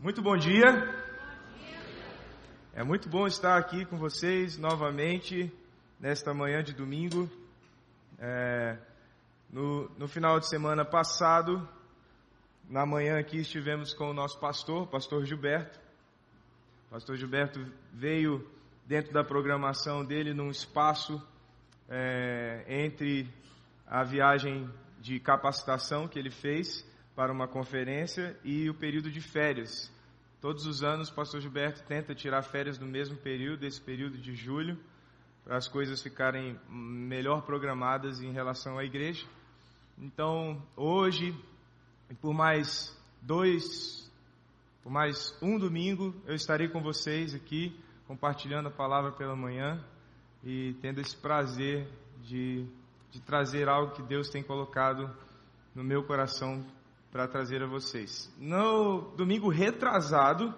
Muito bom dia. É muito bom estar aqui com vocês novamente nesta manhã de domingo. É, no, no final de semana passado, na manhã aqui estivemos com o nosso pastor, pastor Gilberto. O pastor Gilberto veio dentro da programação dele num espaço é, entre a viagem de capacitação que ele fez para uma conferência e o período de férias. Todos os anos o pastor Gilberto tenta tirar férias no mesmo período, esse período de julho, para as coisas ficarem melhor programadas em relação à igreja. Então, hoje, por mais dois, por mais um domingo, eu estarei com vocês aqui, compartilhando a palavra pela manhã e tendo esse prazer de, de trazer algo que Deus tem colocado no meu coração para trazer a vocês. No domingo retrasado,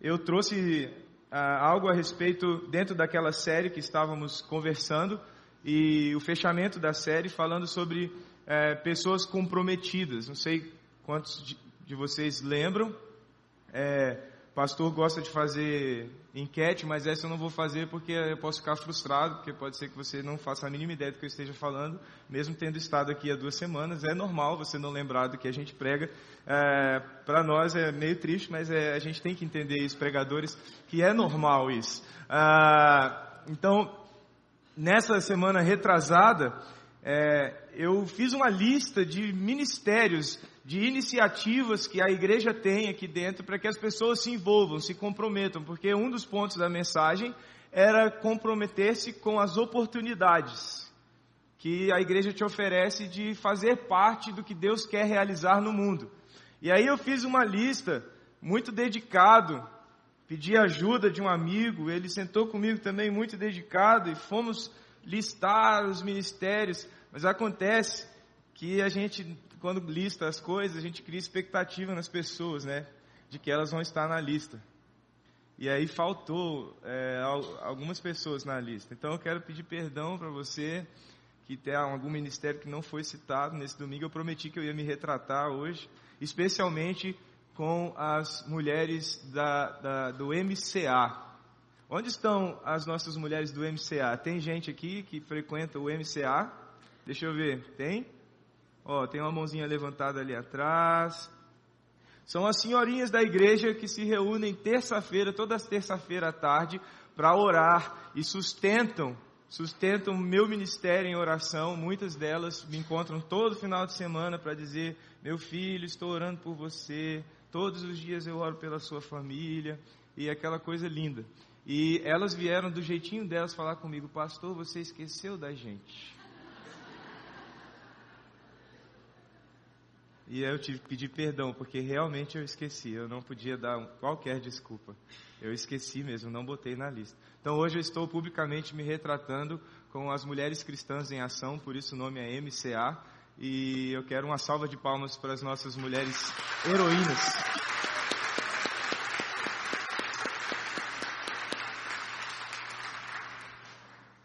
eu trouxe ah, algo a respeito dentro daquela série que estávamos conversando e o fechamento da série falando sobre eh, pessoas comprometidas. Não sei quantos de, de vocês lembram. É, pastor gosta de fazer enquete, mas essa eu não vou fazer porque eu posso ficar frustrado, porque pode ser que você não faça a mínima ideia do que eu esteja falando, mesmo tendo estado aqui há duas semanas. É normal você não lembrar do que a gente prega. É, Para nós é meio triste, mas é, a gente tem que entender isso, pregadores, que é normal isso. Ah, então, nessa semana retrasada, é, eu fiz uma lista de ministérios de iniciativas que a igreja tem aqui dentro para que as pessoas se envolvam, se comprometam, porque um dos pontos da mensagem era comprometer-se com as oportunidades que a igreja te oferece de fazer parte do que Deus quer realizar no mundo. E aí eu fiz uma lista muito dedicado, pedi ajuda de um amigo, ele sentou comigo também muito dedicado e fomos listar os ministérios, mas acontece que a gente quando lista as coisas, a gente cria expectativa nas pessoas, né? De que elas vão estar na lista. E aí faltou é, algumas pessoas na lista. Então eu quero pedir perdão para você que tem algum ministério que não foi citado nesse domingo. Eu prometi que eu ia me retratar hoje, especialmente com as mulheres da, da, do MCA. Onde estão as nossas mulheres do MCA? Tem gente aqui que frequenta o MCA? Deixa eu ver. Tem? Ó, tem uma mãozinha levantada ali atrás. São as senhorinhas da igreja que se reúnem terça-feira, toda terça-feira à tarde, para orar e sustentam, sustentam o meu ministério em oração. Muitas delas me encontram todo final de semana para dizer: meu filho, estou orando por você. Todos os dias eu oro pela sua família e aquela coisa linda. E elas vieram do jeitinho delas falar comigo, pastor, você esqueceu da gente. E eu tive que pedir perdão, porque realmente eu esqueci. Eu não podia dar qualquer desculpa. Eu esqueci mesmo, não botei na lista. Então hoje eu estou publicamente me retratando com as Mulheres Cristãs em Ação, por isso o nome é MCA. E eu quero uma salva de palmas para as nossas mulheres heroínas.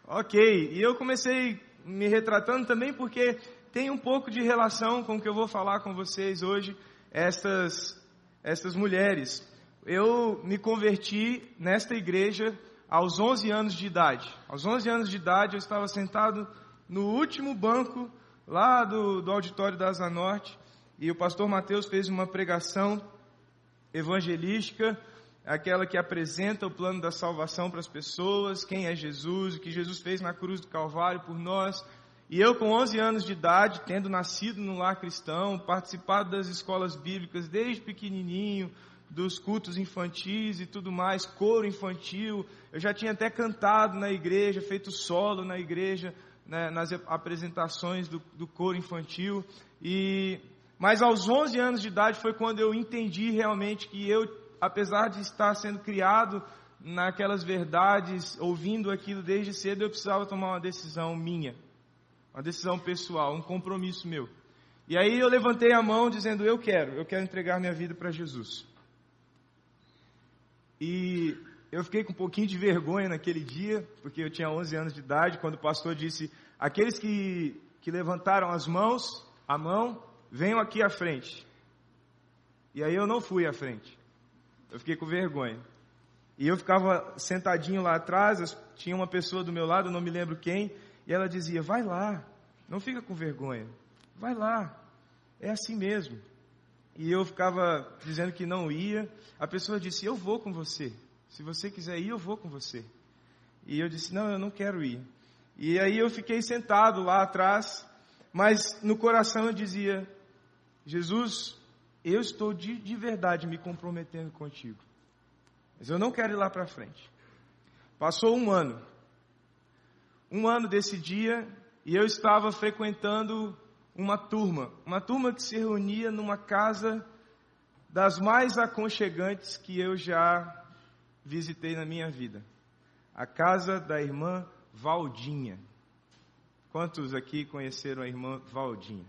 Ok, e eu comecei me retratando também porque tem um pouco de relação com o que eu vou falar com vocês hoje, estas, estas mulheres. Eu me converti nesta igreja aos 11 anos de idade. Aos 11 anos de idade eu estava sentado no último banco lá do, do auditório da Asa Norte e o pastor Mateus fez uma pregação evangelística, aquela que apresenta o plano da salvação para as pessoas, quem é Jesus, o que Jesus fez na cruz do Calvário por nós, e eu, com 11 anos de idade, tendo nascido no lar cristão, participado das escolas bíblicas desde pequenininho, dos cultos infantis e tudo mais, coro infantil, eu já tinha até cantado na igreja, feito solo na igreja, né, nas apresentações do, do coro infantil. E mas aos 11 anos de idade foi quando eu entendi realmente que eu, apesar de estar sendo criado naquelas verdades, ouvindo aquilo desde cedo, eu precisava tomar uma decisão minha uma decisão pessoal, um compromisso meu. E aí eu levantei a mão dizendo: Eu quero, eu quero entregar minha vida para Jesus. E eu fiquei com um pouquinho de vergonha naquele dia, porque eu tinha 11 anos de idade, quando o pastor disse: Aqueles que, que levantaram as mãos, a mão, venham aqui à frente. E aí eu não fui à frente. Eu fiquei com vergonha. E eu ficava sentadinho lá atrás, tinha uma pessoa do meu lado, não me lembro quem, e ela dizia: Vai lá, não fica com vergonha, vai lá, é assim mesmo. E eu ficava dizendo que não ia. A pessoa disse: Eu vou com você. Se você quiser ir, eu vou com você. E eu disse: Não, eu não quero ir. E aí eu fiquei sentado lá atrás, mas no coração eu dizia: Jesus, eu estou de, de verdade me comprometendo contigo. Mas eu não quero ir lá para frente. Passou um ano. Um ano desse dia e eu estava frequentando uma turma. Uma turma que se reunia numa casa das mais aconchegantes que eu já visitei na minha vida. A casa da irmã Valdinha. Quantos aqui conheceram a irmã Valdinha?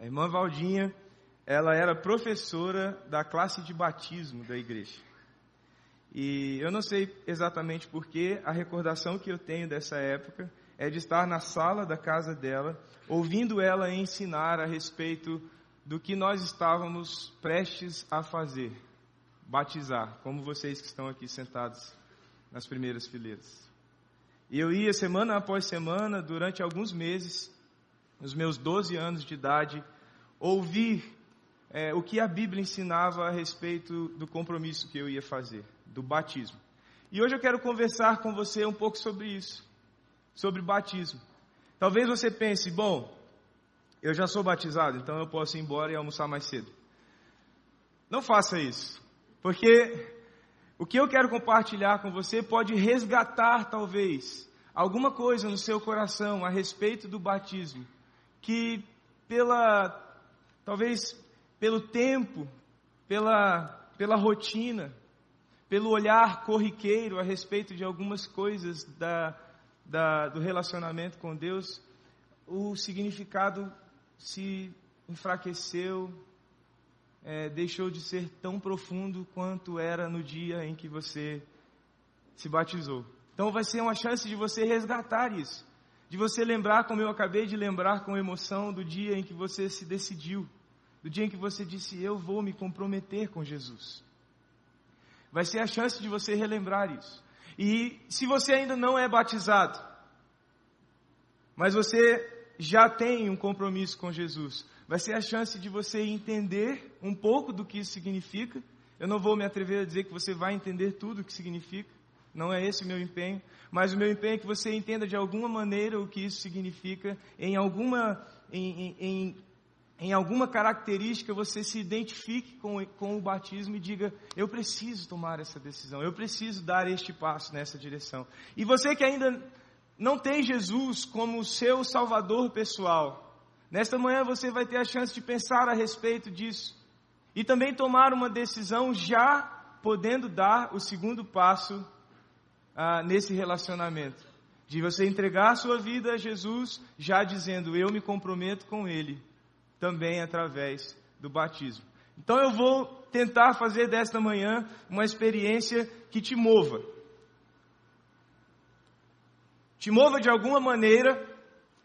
A irmã Valdinha ela era professora da classe de batismo da igreja. E eu não sei exatamente porquê, a recordação que eu tenho dessa época é de estar na sala da casa dela, ouvindo ela ensinar a respeito do que nós estávamos prestes a fazer, batizar, como vocês que estão aqui sentados nas primeiras fileiras. E eu ia semana após semana, durante alguns meses, nos meus 12 anos de idade, ouvir é, o que a Bíblia ensinava a respeito do compromisso que eu ia fazer, do batismo. E hoje eu quero conversar com você um pouco sobre isso, sobre batismo. Talvez você pense, bom, eu já sou batizado, então eu posso ir embora e almoçar mais cedo. Não faça isso, porque o que eu quero compartilhar com você pode resgatar, talvez, alguma coisa no seu coração a respeito do batismo, que pela, talvez pelo tempo, pela, pela rotina, pelo olhar corriqueiro a respeito de algumas coisas da, da, do relacionamento com Deus, o significado se enfraqueceu, é, deixou de ser tão profundo quanto era no dia em que você se batizou. Então vai ser uma chance de você resgatar isso, de você lembrar, como eu acabei de lembrar com emoção, do dia em que você se decidiu do dia em que você disse: Eu vou me comprometer com Jesus. Vai ser a chance de você relembrar isso. E se você ainda não é batizado, mas você já tem um compromisso com Jesus, vai ser a chance de você entender um pouco do que isso significa. Eu não vou me atrever a dizer que você vai entender tudo o que significa, não é esse o meu empenho, mas o meu empenho é que você entenda de alguma maneira o que isso significa, em alguma, em, em, em em alguma característica você se identifique com, com o batismo e diga: eu preciso tomar essa decisão, eu preciso dar este passo nessa direção. E você que ainda não tem Jesus como seu salvador pessoal, nesta manhã você vai ter a chance de pensar a respeito disso e também tomar uma decisão já podendo dar o segundo passo ah, nesse relacionamento. De você entregar a sua vida a Jesus, já dizendo: Eu me comprometo com Ele também através do batismo. Então eu vou tentar fazer desta manhã uma experiência que te mova. Te mova de alguma maneira,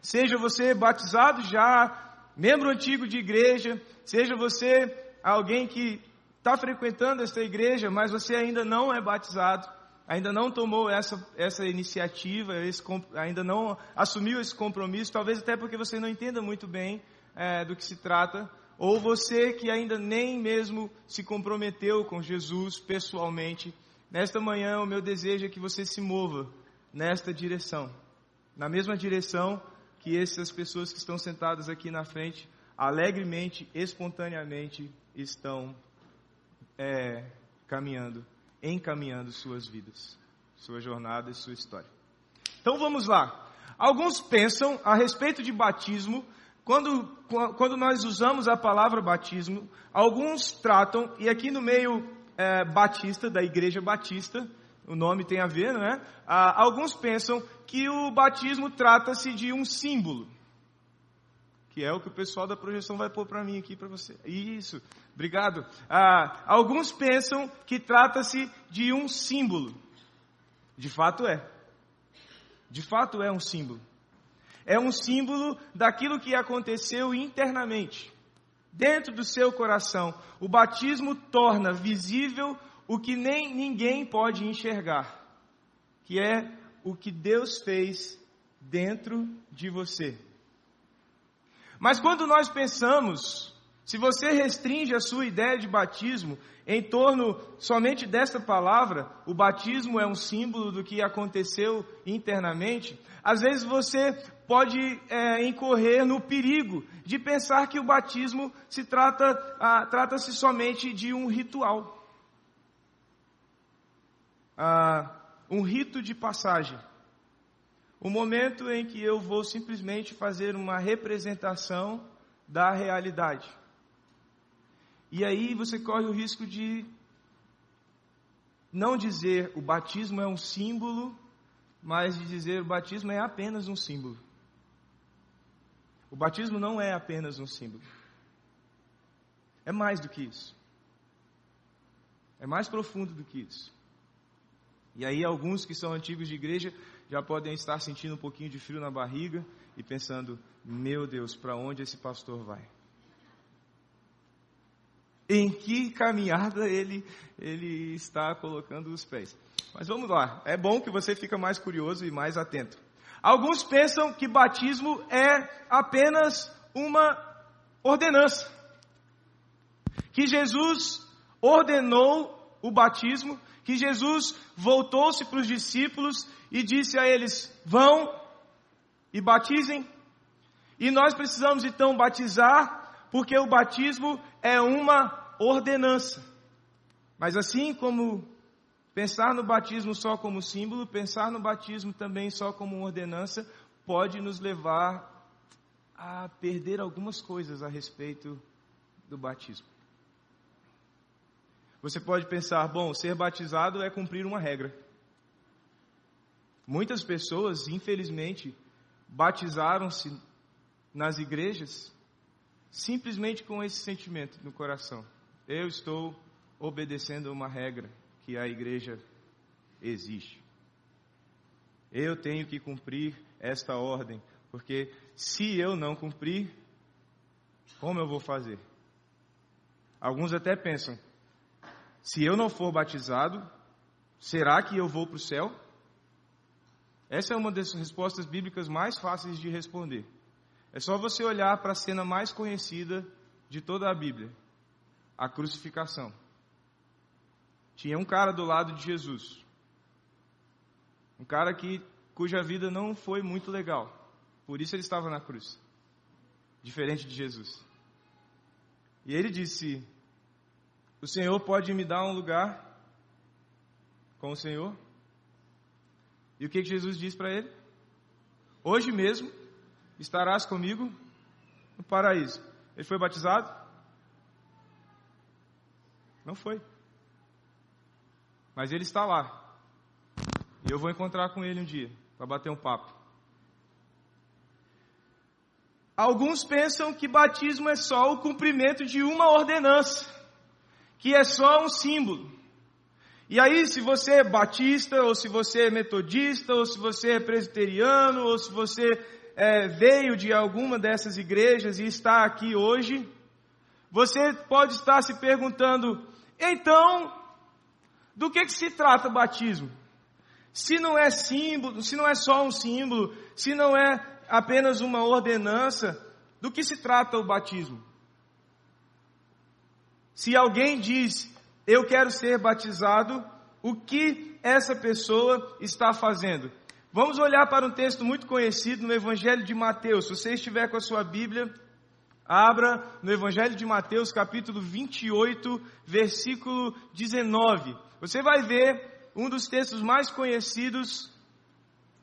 seja você batizado já, membro antigo de igreja, seja você alguém que está frequentando esta igreja, mas você ainda não é batizado, ainda não tomou essa, essa iniciativa, esse, ainda não assumiu esse compromisso, talvez até porque você não entenda muito bem é, do que se trata, ou você que ainda nem mesmo se comprometeu com Jesus pessoalmente, nesta manhã o meu desejo é que você se mova nesta direção, na mesma direção que essas pessoas que estão sentadas aqui na frente, alegremente, espontaneamente, estão é, caminhando, encaminhando suas vidas, sua jornada e sua história. Então vamos lá. Alguns pensam a respeito de batismo quando, quando nós usamos a palavra batismo, alguns tratam, e aqui no meio é, batista, da igreja batista, o nome tem a ver, não é? Ah, alguns pensam que o batismo trata-se de um símbolo, que é o que o pessoal da projeção vai pôr para mim aqui para você. Isso, obrigado. Ah, alguns pensam que trata-se de um símbolo. De fato é. De fato é um símbolo é um símbolo daquilo que aconteceu internamente. dentro do seu coração. O batismo torna visível o que nem ninguém pode enxergar, que é o que Deus fez dentro de você. Mas quando nós pensamos, se você restringe a sua ideia de batismo em torno somente desta palavra, o batismo é um símbolo do que aconteceu internamente, às vezes você pode é, incorrer no perigo de pensar que o batismo se trata, ah, trata-se somente de um ritual. Ah, um rito de passagem. O momento em que eu vou simplesmente fazer uma representação da realidade. E aí você corre o risco de não dizer o batismo é um símbolo, mas de dizer o batismo é apenas um símbolo. O batismo não é apenas um símbolo. É mais do que isso. É mais profundo do que isso. E aí alguns que são antigos de igreja já podem estar sentindo um pouquinho de frio na barriga e pensando: meu Deus, para onde esse pastor vai? Em que caminhada ele, ele está colocando os pés? Mas vamos lá, é bom que você fica mais curioso e mais atento. Alguns pensam que batismo é apenas uma ordenança. Que Jesus ordenou o batismo, que Jesus voltou-se para os discípulos e disse a eles: vão e batizem. E nós precisamos então batizar, porque o batismo é uma ordenança. Mas assim como pensar no batismo só como símbolo, pensar no batismo também só como ordenança, pode nos levar a perder algumas coisas a respeito do batismo. Você pode pensar, bom, ser batizado é cumprir uma regra. Muitas pessoas, infelizmente, batizaram-se nas igrejas simplesmente com esse sentimento no coração. Eu estou obedecendo uma regra que a igreja exige. Eu tenho que cumprir esta ordem, porque se eu não cumprir, como eu vou fazer? Alguns até pensam: se eu não for batizado, será que eu vou para o céu? Essa é uma das respostas bíblicas mais fáceis de responder. É só você olhar para a cena mais conhecida de toda a Bíblia: a crucificação. Tinha um cara do lado de Jesus. Um cara que, cuja vida não foi muito legal. Por isso ele estava na cruz. Diferente de Jesus. E ele disse: O Senhor pode me dar um lugar com o Senhor? E o que Jesus diz para ele? Hoje mesmo estarás comigo no paraíso. Ele foi batizado? Não foi. Mas ele está lá. E eu vou encontrar com ele um dia para bater um papo. Alguns pensam que batismo é só o cumprimento de uma ordenança, que é só um símbolo. E aí, se você é batista, ou se você é metodista, ou se você é presbiteriano, ou se você é, veio de alguma dessas igrejas e está aqui hoje, você pode estar se perguntando: então, do que, que se trata o batismo? Se não é símbolo, se não é só um símbolo, se não é apenas uma ordenança, do que se trata o batismo? Se alguém diz eu quero ser batizado, o que essa pessoa está fazendo? Vamos olhar para um texto muito conhecido no Evangelho de Mateus. Se você estiver com a sua Bíblia, abra no Evangelho de Mateus, capítulo 28, versículo 19. Você vai ver um dos textos mais conhecidos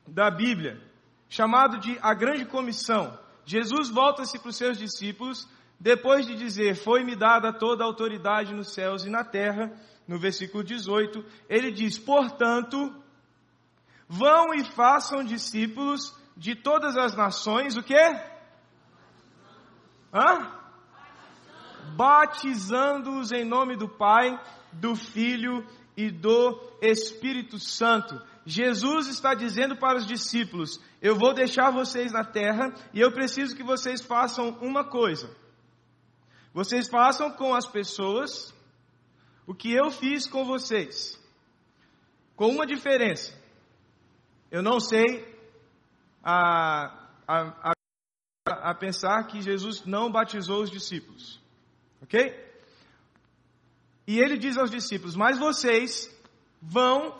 da Bíblia, chamado de a Grande Comissão. Jesus volta-se para os seus discípulos depois de dizer, foi-me dada toda a autoridade nos céus e na terra, no versículo 18, ele diz, portanto, vão e façam discípulos de todas as nações, o quê? Hã? Batizando-os em nome do Pai, do Filho e do Espírito Santo. Jesus está dizendo para os discípulos: Eu vou deixar vocês na terra e eu preciso que vocês façam uma coisa. Vocês façam com as pessoas o que eu fiz com vocês. Com uma diferença. Eu não sei a, a, a, a pensar que Jesus não batizou os discípulos. Ok? E ele diz aos discípulos: Mas vocês vão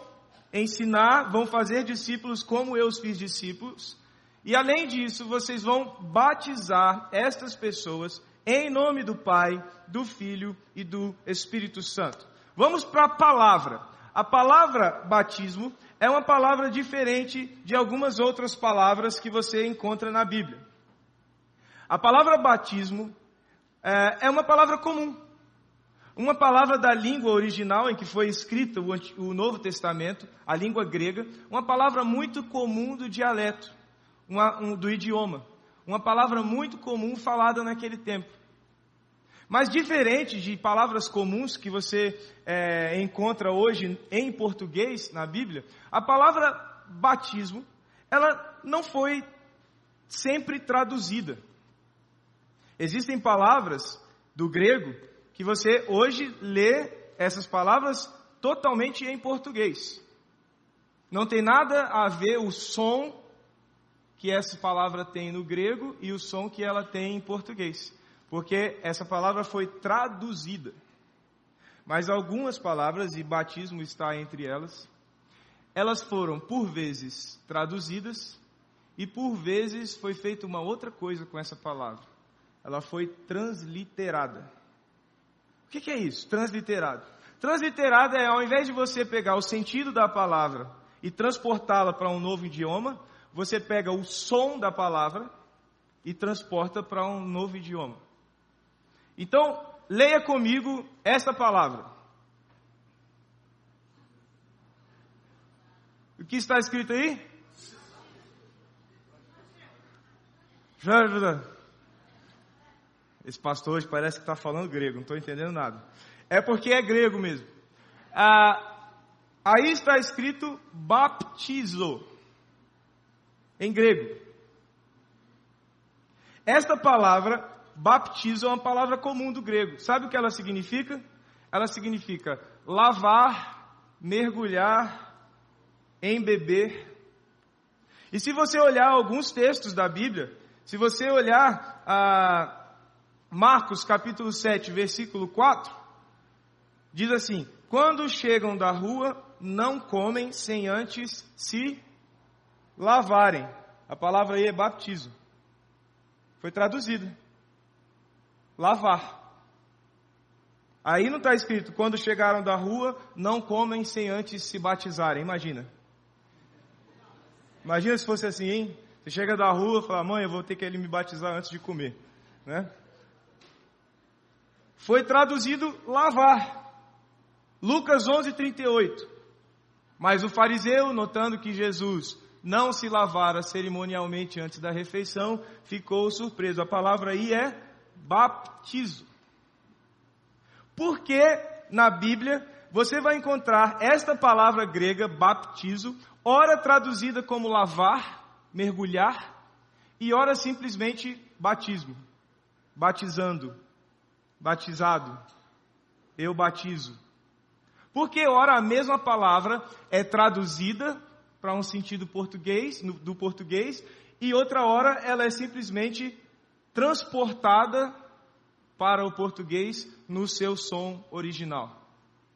ensinar, vão fazer discípulos como eu os fiz discípulos. E além disso, vocês vão batizar estas pessoas em nome do Pai, do Filho e do Espírito Santo. Vamos para a palavra. A palavra batismo é uma palavra diferente de algumas outras palavras que você encontra na Bíblia. A palavra batismo é, é uma palavra comum. Uma palavra da língua original em que foi escrito o Novo Testamento, a língua grega, uma palavra muito comum do dialeto, uma, um, do idioma. Uma palavra muito comum falada naquele tempo. Mas diferente de palavras comuns que você é, encontra hoje em português na Bíblia, a palavra batismo, ela não foi sempre traduzida. Existem palavras do grego que você hoje lê essas palavras totalmente em português. Não tem nada a ver o som que essa palavra tem no grego e o som que ela tem em português, porque essa palavra foi traduzida. Mas algumas palavras, e batismo está entre elas, elas foram por vezes traduzidas e por vezes foi feita uma outra coisa com essa palavra. Ela foi transliterada. O que, é isso? Transliterado. Transliterado é ao invés de você pegar o sentido da palavra e transportá-la para um novo idioma, você pega o som da palavra e transporta para um novo idioma. Então, leia comigo esta palavra. O que está escrito aí? Esse pastor hoje parece que está falando grego, não estou entendendo nada. É porque é grego mesmo. Ah, aí está escrito baptizo em grego. Esta palavra, baptizo, é uma palavra comum do grego. Sabe o que ela significa? Ela significa lavar, mergulhar, embeber. E se você olhar alguns textos da Bíblia, se você olhar a Marcos capítulo 7, versículo 4, diz assim: Quando chegam da rua, não comem sem antes se lavarem. A palavra aí é baptizo. Foi traduzida. Lavar. Aí não está escrito, quando chegaram da rua, não comem sem antes se batizarem. Imagina. Imagina se fosse assim, hein? Você chega da rua e fala, mãe, eu vou ter que ele me batizar antes de comer. Né? Foi traduzido lavar. Lucas 11, 38. Mas o fariseu, notando que Jesus não se lavara cerimonialmente antes da refeição, ficou surpreso. A palavra aí é baptizo. Porque na Bíblia você vai encontrar esta palavra grega, baptizo, ora traduzida como lavar, mergulhar, e ora simplesmente batismo, batizando, batizado, eu batizo. Porque ora a mesma palavra é traduzida para um sentido português, do português, e outra hora ela é simplesmente transportada para o português no seu som original.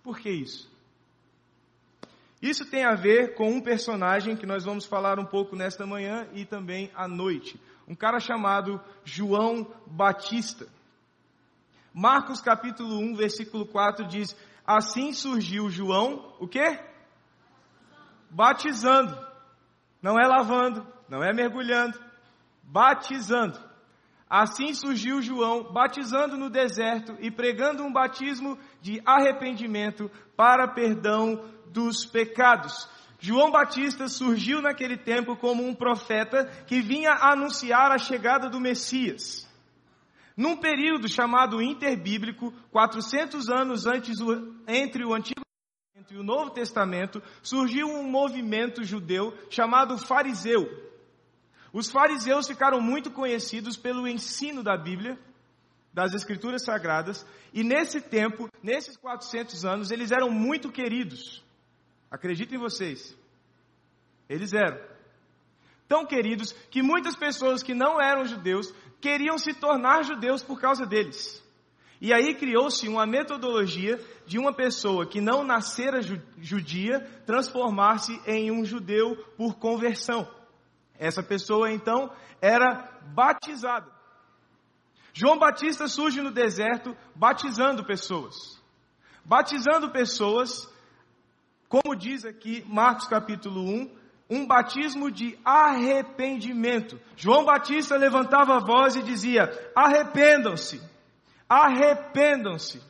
Por que isso? Isso tem a ver com um personagem que nós vamos falar um pouco nesta manhã e também à noite. Um cara chamado João Batista. Marcos capítulo 1, versículo 4 diz: Assim surgiu João, o quê? batizando. Não é lavando, não é mergulhando, batizando. Assim surgiu João, batizando no deserto e pregando um batismo de arrependimento para perdão dos pecados. João Batista surgiu naquele tempo como um profeta que vinha anunciar a chegada do Messias. Num período chamado interbíblico, 400 anos antes entre o Antigo e o Novo Testamento, surgiu um movimento judeu chamado fariseu. Os fariseus ficaram muito conhecidos pelo ensino da Bíblia, das Escrituras Sagradas, e nesse tempo, nesses 400 anos, eles eram muito queridos. Acreditem vocês. Eles eram. Tão queridos que muitas pessoas que não eram judeus queriam se tornar judeus por causa deles. E aí criou-se uma metodologia de uma pessoa que não nascera judia transformar-se em um judeu por conversão. Essa pessoa então era batizada. João Batista surge no deserto batizando pessoas. Batizando pessoas, como diz aqui Marcos capítulo 1, um batismo de arrependimento. João Batista levantava a voz e dizia: arrependam-se, arrependam-se.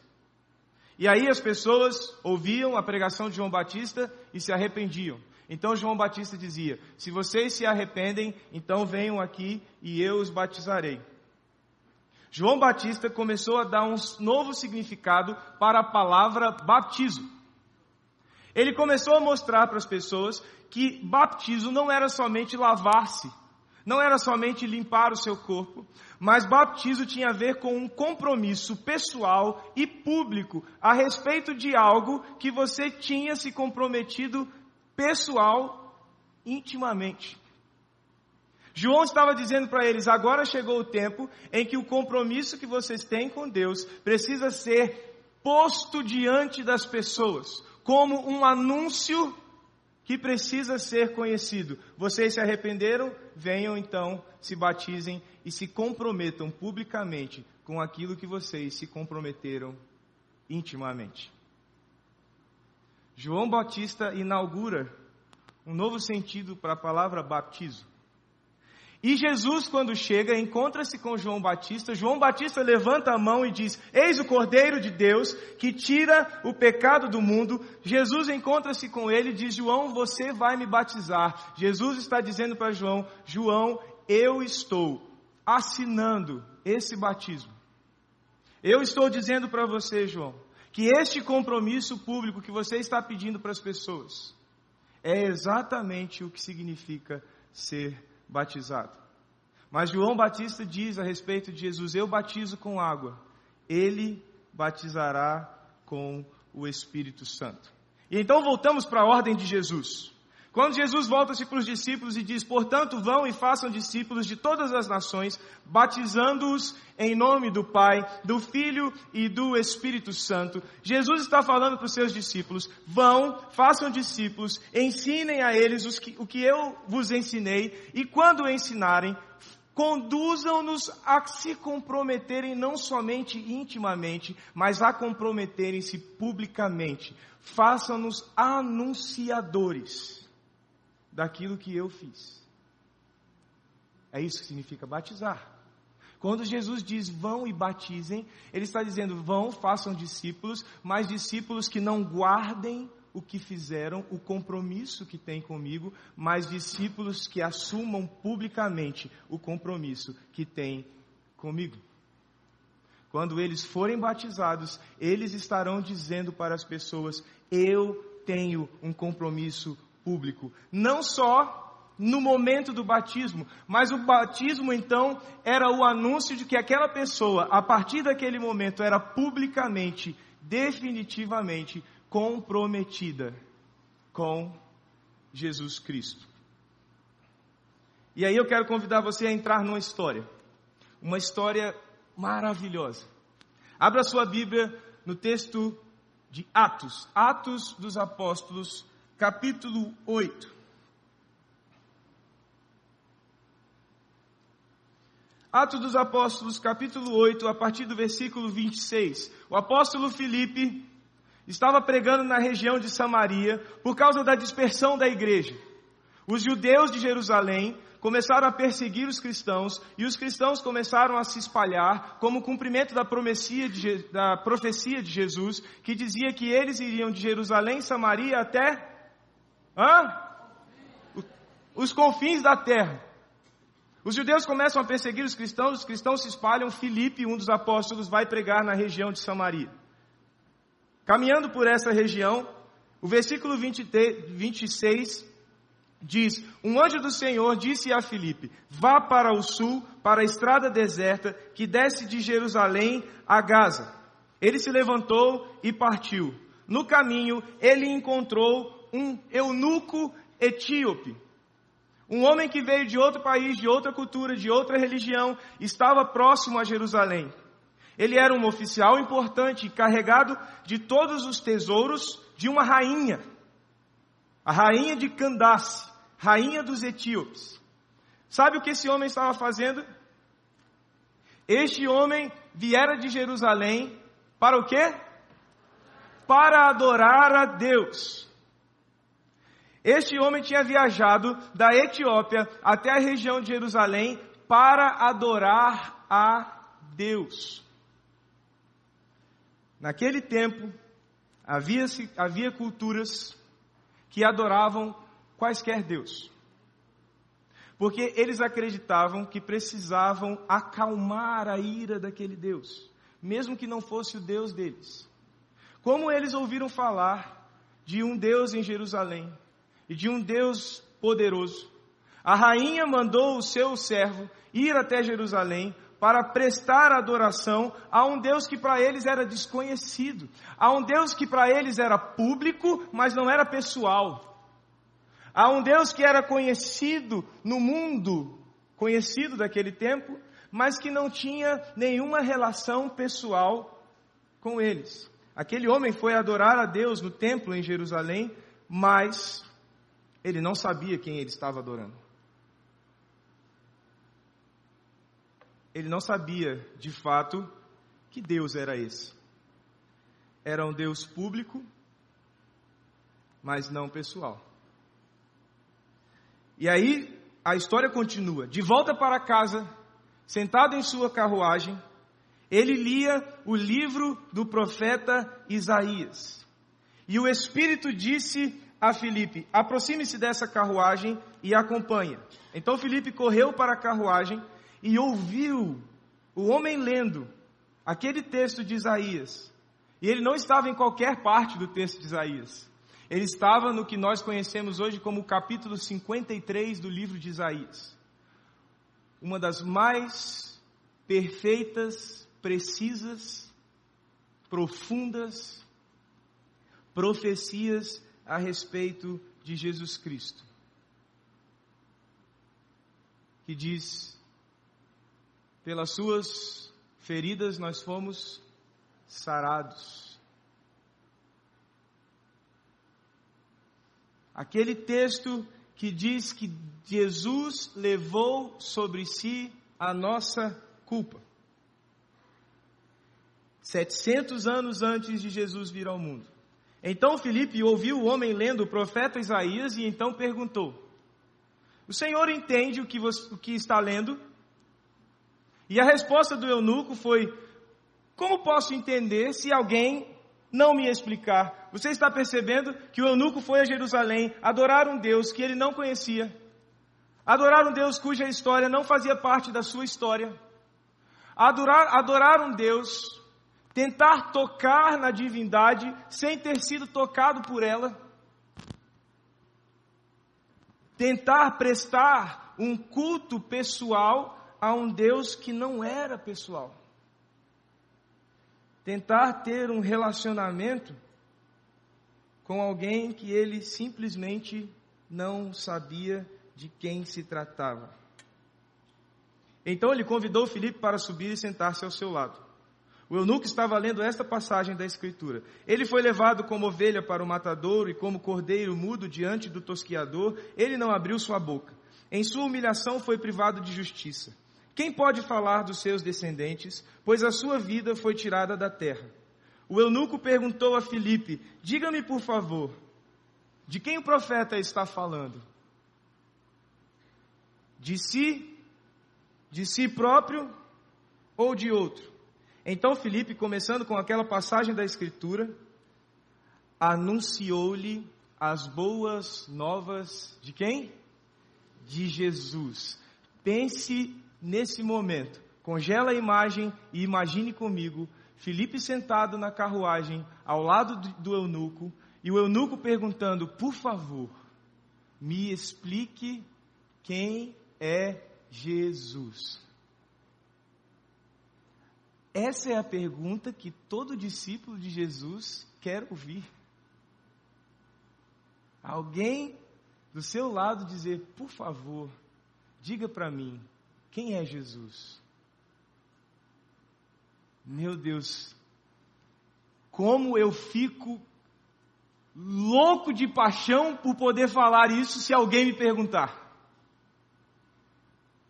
E aí as pessoas ouviam a pregação de João Batista e se arrependiam. Então João Batista dizia: Se vocês se arrependem, então venham aqui e eu os batizarei. João Batista começou a dar um novo significado para a palavra batismo. Ele começou a mostrar para as pessoas que batismo não era somente lavar-se, não era somente limpar o seu corpo, mas batismo tinha a ver com um compromisso pessoal e público a respeito de algo que você tinha se comprometido pessoal, intimamente. João estava dizendo para eles: agora chegou o tempo em que o compromisso que vocês têm com Deus precisa ser posto diante das pessoas, como um anúncio que precisa ser conhecido. Vocês se arrependeram? Venham então, se batizem e se comprometam publicamente com aquilo que vocês se comprometeram intimamente. João Batista inaugura um novo sentido para a palavra batismo. E Jesus, quando chega, encontra-se com João Batista. João Batista levanta a mão e diz: Eis o Cordeiro de Deus que tira o pecado do mundo. Jesus encontra-se com ele e diz: João, você vai me batizar. Jesus está dizendo para João: João, eu estou assinando esse batismo. Eu estou dizendo para você, João, que este compromisso público que você está pedindo para as pessoas é exatamente o que significa ser batizado. Mas João Batista diz a respeito de Jesus: Eu batizo com água, ele batizará com o Espírito Santo. E então voltamos para a ordem de Jesus. Quando Jesus volta-se para os discípulos e diz: Portanto, vão e façam discípulos de todas as nações, batizando-os em nome do Pai, do Filho e do Espírito Santo. Jesus está falando para os seus discípulos: Vão, façam discípulos, ensinem a eles que, o que eu vos ensinei, e quando ensinarem, conduzam-nos a se comprometerem não somente intimamente, mas a comprometerem-se publicamente. Façam-nos anunciadores daquilo que eu fiz. É isso que significa batizar. Quando Jesus diz vão e batizem, ele está dizendo vão, façam discípulos, mas discípulos que não guardem o que fizeram, o compromisso que têm comigo, mas discípulos que assumam publicamente o compromisso que têm comigo. Quando eles forem batizados, eles estarão dizendo para as pessoas: Eu tenho um compromisso público. Não só no momento do batismo, mas o batismo então era o anúncio de que aquela pessoa, a partir daquele momento, era publicamente, definitivamente comprometida com Jesus Cristo. E aí eu quero convidar você a entrar numa história, uma história maravilhosa. Abra sua Bíblia no texto de Atos, Atos dos Apóstolos, capítulo 8. Atos dos Apóstolos, capítulo 8, a partir do versículo 26. O apóstolo Filipe estava pregando na região de Samaria por causa da dispersão da igreja. Os judeus de Jerusalém começaram a perseguir os cristãos e os cristãos começaram a se espalhar como cumprimento da, de, da profecia de Jesus, que dizia que eles iriam de Jerusalém, Samaria até Hã? Os confins da terra. Os judeus começam a perseguir os cristãos, os cristãos se espalham. Filipe, um dos apóstolos, vai pregar na região de Samaria. Caminhando por essa região, o versículo 20, 26 diz: Um anjo do Senhor disse a Filipe: Vá para o sul, para a estrada deserta que desce de Jerusalém a Gaza. Ele se levantou e partiu. No caminho, ele encontrou um eunuco etíope. Um homem que veio de outro país, de outra cultura, de outra religião, estava próximo a Jerusalém. Ele era um oficial importante, carregado de todos os tesouros de uma rainha, a rainha de Candace, rainha dos etíopes. Sabe o que esse homem estava fazendo? Este homem viera de Jerusalém para o quê? Para adorar a Deus. Este homem tinha viajado da Etiópia até a região de Jerusalém para adorar a Deus. Naquele tempo, havia, havia culturas que adoravam quaisquer Deus. Porque eles acreditavam que precisavam acalmar a ira daquele Deus, mesmo que não fosse o Deus deles. Como eles ouviram falar de um Deus em Jerusalém e de um Deus poderoso, a rainha mandou o seu servo ir até Jerusalém para prestar adoração a um Deus que para eles era desconhecido, a um Deus que para eles era público, mas não era pessoal, a um Deus que era conhecido no mundo, conhecido daquele tempo, mas que não tinha nenhuma relação pessoal com eles. Aquele homem foi adorar a Deus no templo em Jerusalém, mas ele não sabia quem ele estava adorando. ele não sabia de fato que Deus era esse. Era um Deus público, mas não pessoal. E aí a história continua. De volta para casa, sentado em sua carruagem, ele lia o livro do profeta Isaías. E o Espírito disse a Filipe: aproxime-se dessa carruagem e acompanha. Então Filipe correu para a carruagem e ouviu o homem lendo aquele texto de Isaías. E ele não estava em qualquer parte do texto de Isaías. Ele estava no que nós conhecemos hoje como o capítulo 53 do livro de Isaías. Uma das mais perfeitas, precisas, profundas profecias a respeito de Jesus Cristo. Que diz pelas suas feridas nós fomos sarados. Aquele texto que diz que Jesus levou sobre si a nossa culpa. 700 anos antes de Jesus vir ao mundo. Então Filipe ouviu o homem lendo o profeta Isaías e então perguntou: O Senhor entende o que, você, o que está lendo? E a resposta do eunuco foi: Como posso entender se alguém não me explicar? Você está percebendo que o eunuco foi a Jerusalém adorar um Deus que ele não conhecia, adorar um Deus cuja história não fazia parte da sua história, adorar, adorar um Deus, tentar tocar na divindade sem ter sido tocado por ela, tentar prestar um culto pessoal a um Deus que não era pessoal. Tentar ter um relacionamento com alguém que ele simplesmente não sabia de quem se tratava. Então ele convidou Filipe para subir e sentar-se ao seu lado. O eunuco estava lendo esta passagem da Escritura. Ele foi levado como ovelha para o matadouro e como cordeiro mudo diante do tosquiador, ele não abriu sua boca. Em sua humilhação foi privado de justiça. Quem pode falar dos seus descendentes, pois a sua vida foi tirada da terra? O eunuco perguntou a Filipe: Diga-me, por favor, de quem o profeta está falando? De si, de si próprio ou de outro? Então Filipe, começando com aquela passagem da Escritura, anunciou-lhe as boas novas de quem? De Jesus. Pense nesse momento, congela a imagem e imagine comigo Felipe sentado na carruagem ao lado do eunuco e o eunuco perguntando: Por favor, Me explique quem é Jesus. Essa é a pergunta que todo discípulo de Jesus quer ouvir. Alguém do seu lado dizer, por favor, diga para mim, quem é Jesus? Meu Deus, como eu fico louco de paixão por poder falar isso se alguém me perguntar.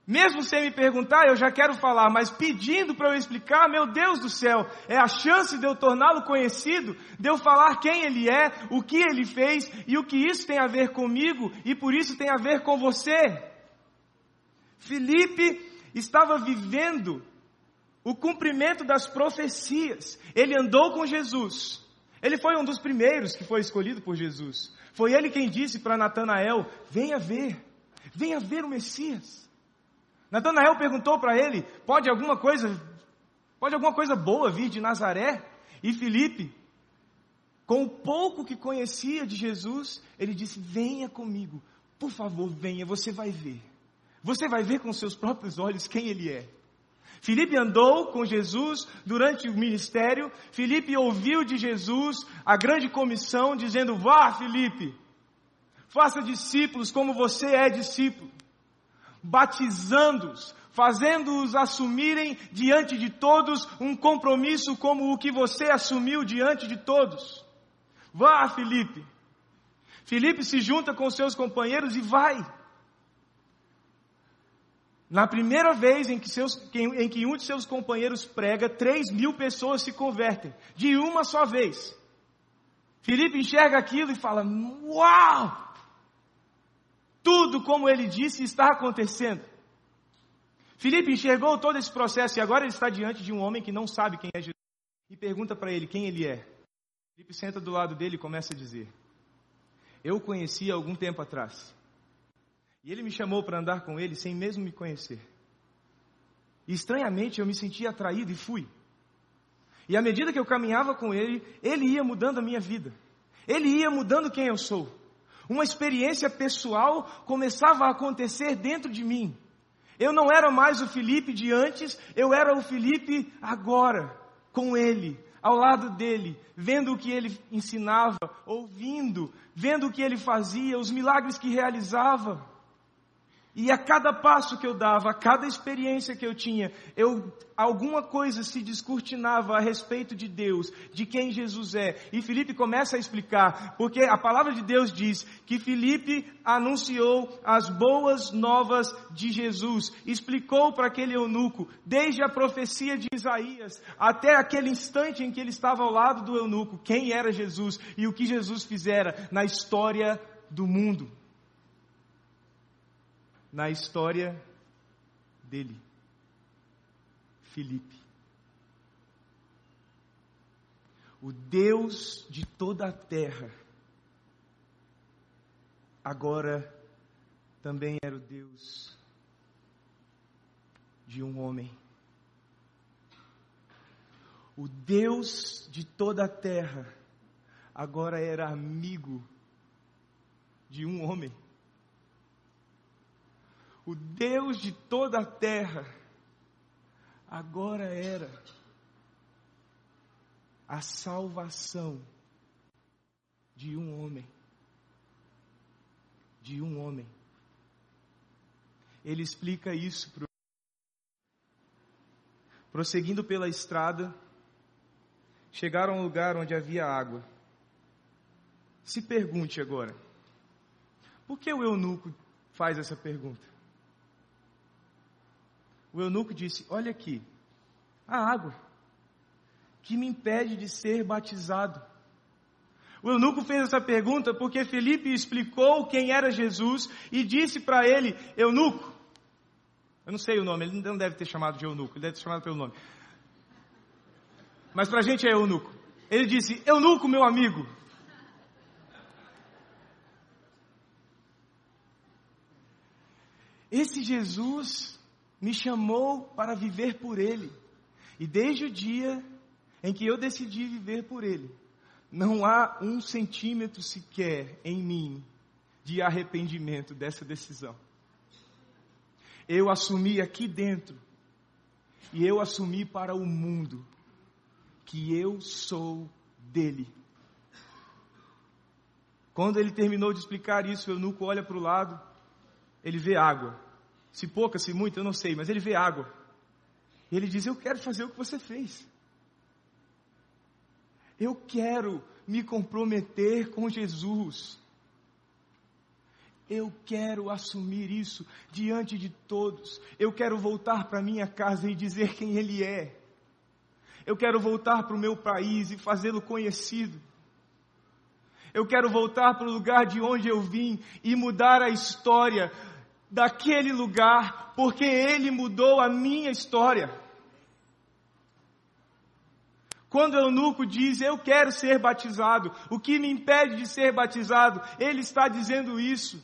Mesmo sem me perguntar, eu já quero falar, mas pedindo para eu explicar, meu Deus do céu, é a chance de eu torná-lo conhecido, de eu falar quem ele é, o que ele fez e o que isso tem a ver comigo e por isso tem a ver com você. Felipe estava vivendo o cumprimento das profecias. Ele andou com Jesus. Ele foi um dos primeiros que foi escolhido por Jesus. Foi ele quem disse para Natanael: Venha ver, venha ver o Messias. Natanael perguntou para ele: Pode alguma coisa, pode alguma coisa boa vir de Nazaré? E Felipe, com o pouco que conhecia de Jesus, ele disse: Venha comigo, por favor, venha, você vai ver. Você vai ver com seus próprios olhos quem ele é. Filipe andou com Jesus durante o ministério. Filipe ouviu de Jesus a grande comissão, dizendo: Vá, Filipe, faça discípulos como você é discípulo, batizando-os, fazendo-os assumirem diante de todos um compromisso como o que você assumiu diante de todos. Vá, Filipe. Filipe se junta com seus companheiros e vai. Na primeira vez em que, seus, em que um de seus companheiros prega, três mil pessoas se convertem, de uma só vez. Filipe enxerga aquilo e fala: Uau! Tudo como ele disse está acontecendo. Filipe enxergou todo esse processo e agora ele está diante de um homem que não sabe quem é Jesus e pergunta para ele quem ele é. Filipe senta do lado dele e começa a dizer: Eu conheci algum tempo atrás. E ele me chamou para andar com ele sem mesmo me conhecer. E estranhamente eu me senti atraído e fui. E à medida que eu caminhava com ele, ele ia mudando a minha vida. Ele ia mudando quem eu sou. Uma experiência pessoal começava a acontecer dentro de mim. Eu não era mais o Felipe de antes, eu era o Felipe agora, com ele, ao lado dele, vendo o que ele ensinava, ouvindo, vendo o que ele fazia, os milagres que realizava. E a cada passo que eu dava, a cada experiência que eu tinha, eu, alguma coisa se descortinava a respeito de Deus, de quem Jesus é. E Felipe começa a explicar, porque a palavra de Deus diz que Felipe anunciou as boas novas de Jesus, explicou para aquele eunuco, desde a profecia de Isaías até aquele instante em que ele estava ao lado do eunuco, quem era Jesus e o que Jesus fizera na história do mundo na história dele, Filipe. O Deus de toda a terra, agora também era o Deus de um homem. O Deus de toda a terra agora era amigo de um homem o Deus de toda a terra, agora era a salvação de um homem. De um homem. Ele explica isso para Prosseguindo pela estrada, chegaram a um lugar onde havia água. Se pergunte agora: por que o eunuco faz essa pergunta? O eunuco disse: Olha aqui, a água que me impede de ser batizado. O eunuco fez essa pergunta porque Felipe explicou quem era Jesus e disse para ele: Eunuco, eu não sei o nome, ele não deve ter chamado de eunuco, ele deve ter chamado pelo nome. Mas para a gente é eunuco. Ele disse: Eunuco, meu amigo. Esse Jesus me chamou para viver por Ele. E desde o dia em que eu decidi viver por Ele, não há um centímetro sequer em mim de arrependimento dessa decisão. Eu assumi aqui dentro e eu assumi para o mundo que eu sou dele. Quando ele terminou de explicar isso, o eunuco olha para o lado, ele vê água. Se pouca, se muita, eu não sei, mas ele vê água. E ele diz: Eu quero fazer o que você fez. Eu quero me comprometer com Jesus. Eu quero assumir isso diante de todos. Eu quero voltar para minha casa e dizer quem Ele é. Eu quero voltar para o meu país e fazê-lo conhecido. Eu quero voltar para o lugar de onde eu vim e mudar a história daquele lugar, porque Ele mudou a minha história. Quando o eunuco diz, eu quero ser batizado, o que me impede de ser batizado? Ele está dizendo isso.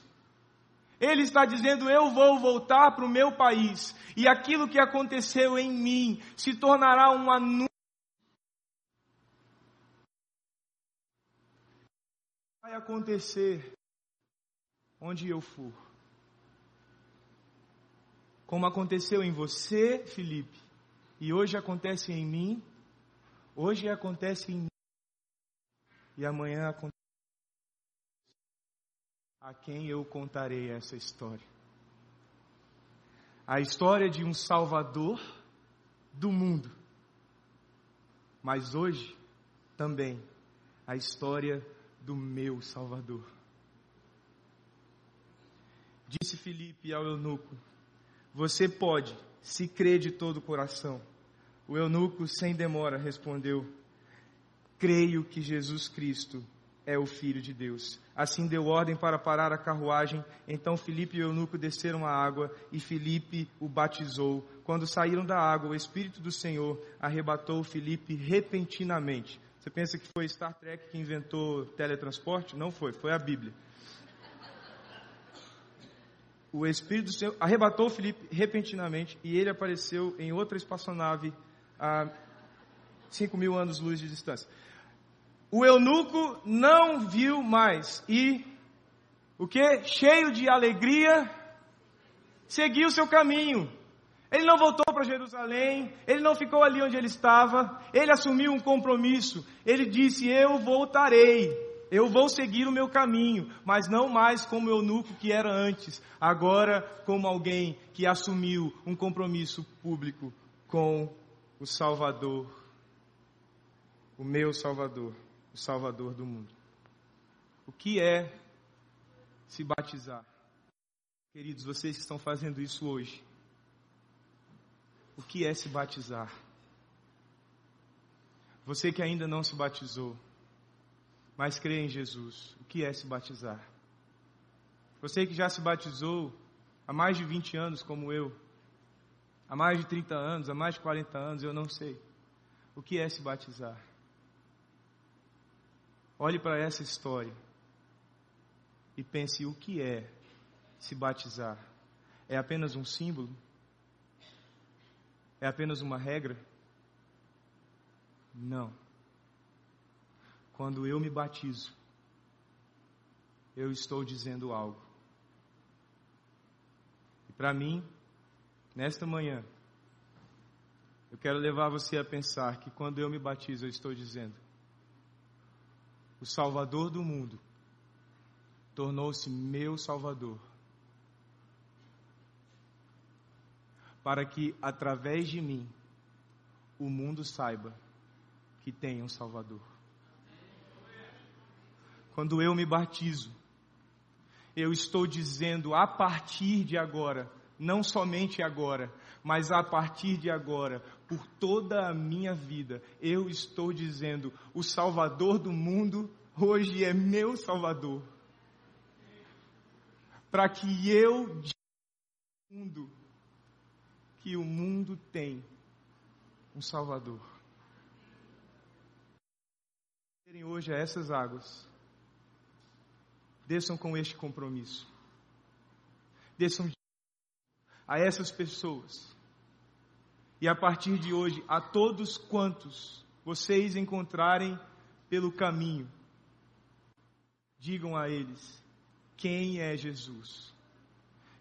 Ele está dizendo, eu vou voltar para o meu país, e aquilo que aconteceu em mim se tornará um anúncio. Vai acontecer onde eu for. Como aconteceu em você, Felipe, e hoje acontece em mim, Hoje acontece em e amanhã acontece a quem eu contarei essa história. A história de um Salvador do mundo. Mas hoje também a história do meu Salvador. Disse Filipe ao eunuco: Você pode, se crer de todo o coração, o eunuco, sem demora, respondeu: Creio que Jesus Cristo é o Filho de Deus. Assim deu ordem para parar a carruagem. Então Filipe e o eunuco desceram à água e Filipe o batizou. Quando saíram da água, o Espírito do Senhor arrebatou Filipe repentinamente. Você pensa que foi Star Trek que inventou teletransporte? Não foi, foi a Bíblia. O Espírito do Senhor arrebatou Filipe repentinamente e ele apareceu em outra espaçonave a 5 mil anos-luz de distância. O eunuco não viu mais e, o que? Cheio de alegria, seguiu seu caminho. Ele não voltou para Jerusalém, ele não ficou ali onde ele estava, ele assumiu um compromisso. Ele disse: Eu voltarei, eu vou seguir o meu caminho, mas não mais como eunuco que era antes, agora como alguém que assumiu um compromisso público com o Salvador, o meu Salvador, o Salvador do mundo. O que é se batizar? Queridos, vocês que estão fazendo isso hoje, o que é se batizar? Você que ainda não se batizou, mas crê em Jesus, o que é se batizar? Você que já se batizou há mais de 20 anos, como eu, há mais de 30 anos, há mais de 40 anos, eu não sei. O que é se batizar? Olhe para essa história e pense o que é se batizar. É apenas um símbolo? É apenas uma regra? Não. Quando eu me batizo, eu estou dizendo algo. E para mim, Nesta manhã, eu quero levar você a pensar que quando eu me batizo, eu estou dizendo: o Salvador do mundo tornou-se meu Salvador, para que através de mim o mundo saiba que tem um Salvador. Quando eu me batizo, eu estou dizendo a partir de agora, não somente agora, mas a partir de agora, por toda a minha vida, eu estou dizendo: o Salvador do mundo hoje é meu Salvador. Para que eu diga mundo que o mundo tem um Salvador. Hoje a essas águas, desçam com este compromisso. Desçam a essas pessoas. E a partir de hoje, a todos quantos vocês encontrarem pelo caminho, digam a eles quem é Jesus.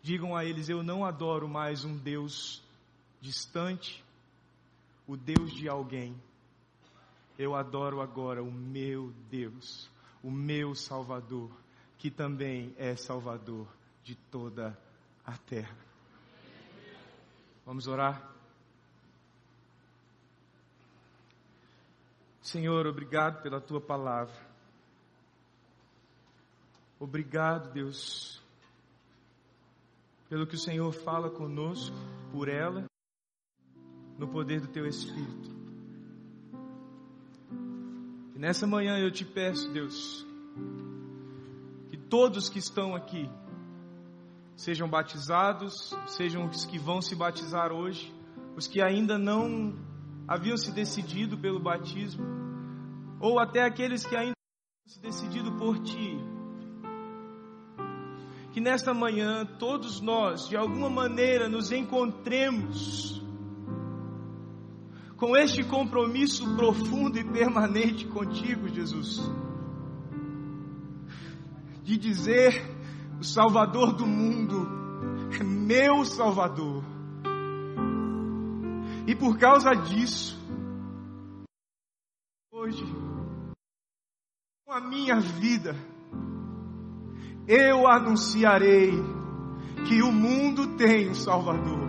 Digam a eles: Eu não adoro mais um Deus distante, o Deus de alguém. Eu adoro agora o meu Deus, o meu Salvador, que também é Salvador de toda a terra. Vamos orar? Senhor, obrigado pela tua palavra. Obrigado, Deus, pelo que o Senhor fala conosco, por ela, no poder do teu Espírito. E nessa manhã eu te peço, Deus, todos que estão aqui sejam batizados, sejam os que vão se batizar hoje, os que ainda não haviam se decidido pelo batismo, ou até aqueles que ainda não se decidido por ti. Que nesta manhã todos nós, de alguma maneira, nos encontremos com este compromisso profundo e permanente contigo, Jesus. De dizer: o Salvador do mundo é meu Salvador. E por causa disso, hoje, com a minha vida, eu anunciarei que o mundo tem um Salvador.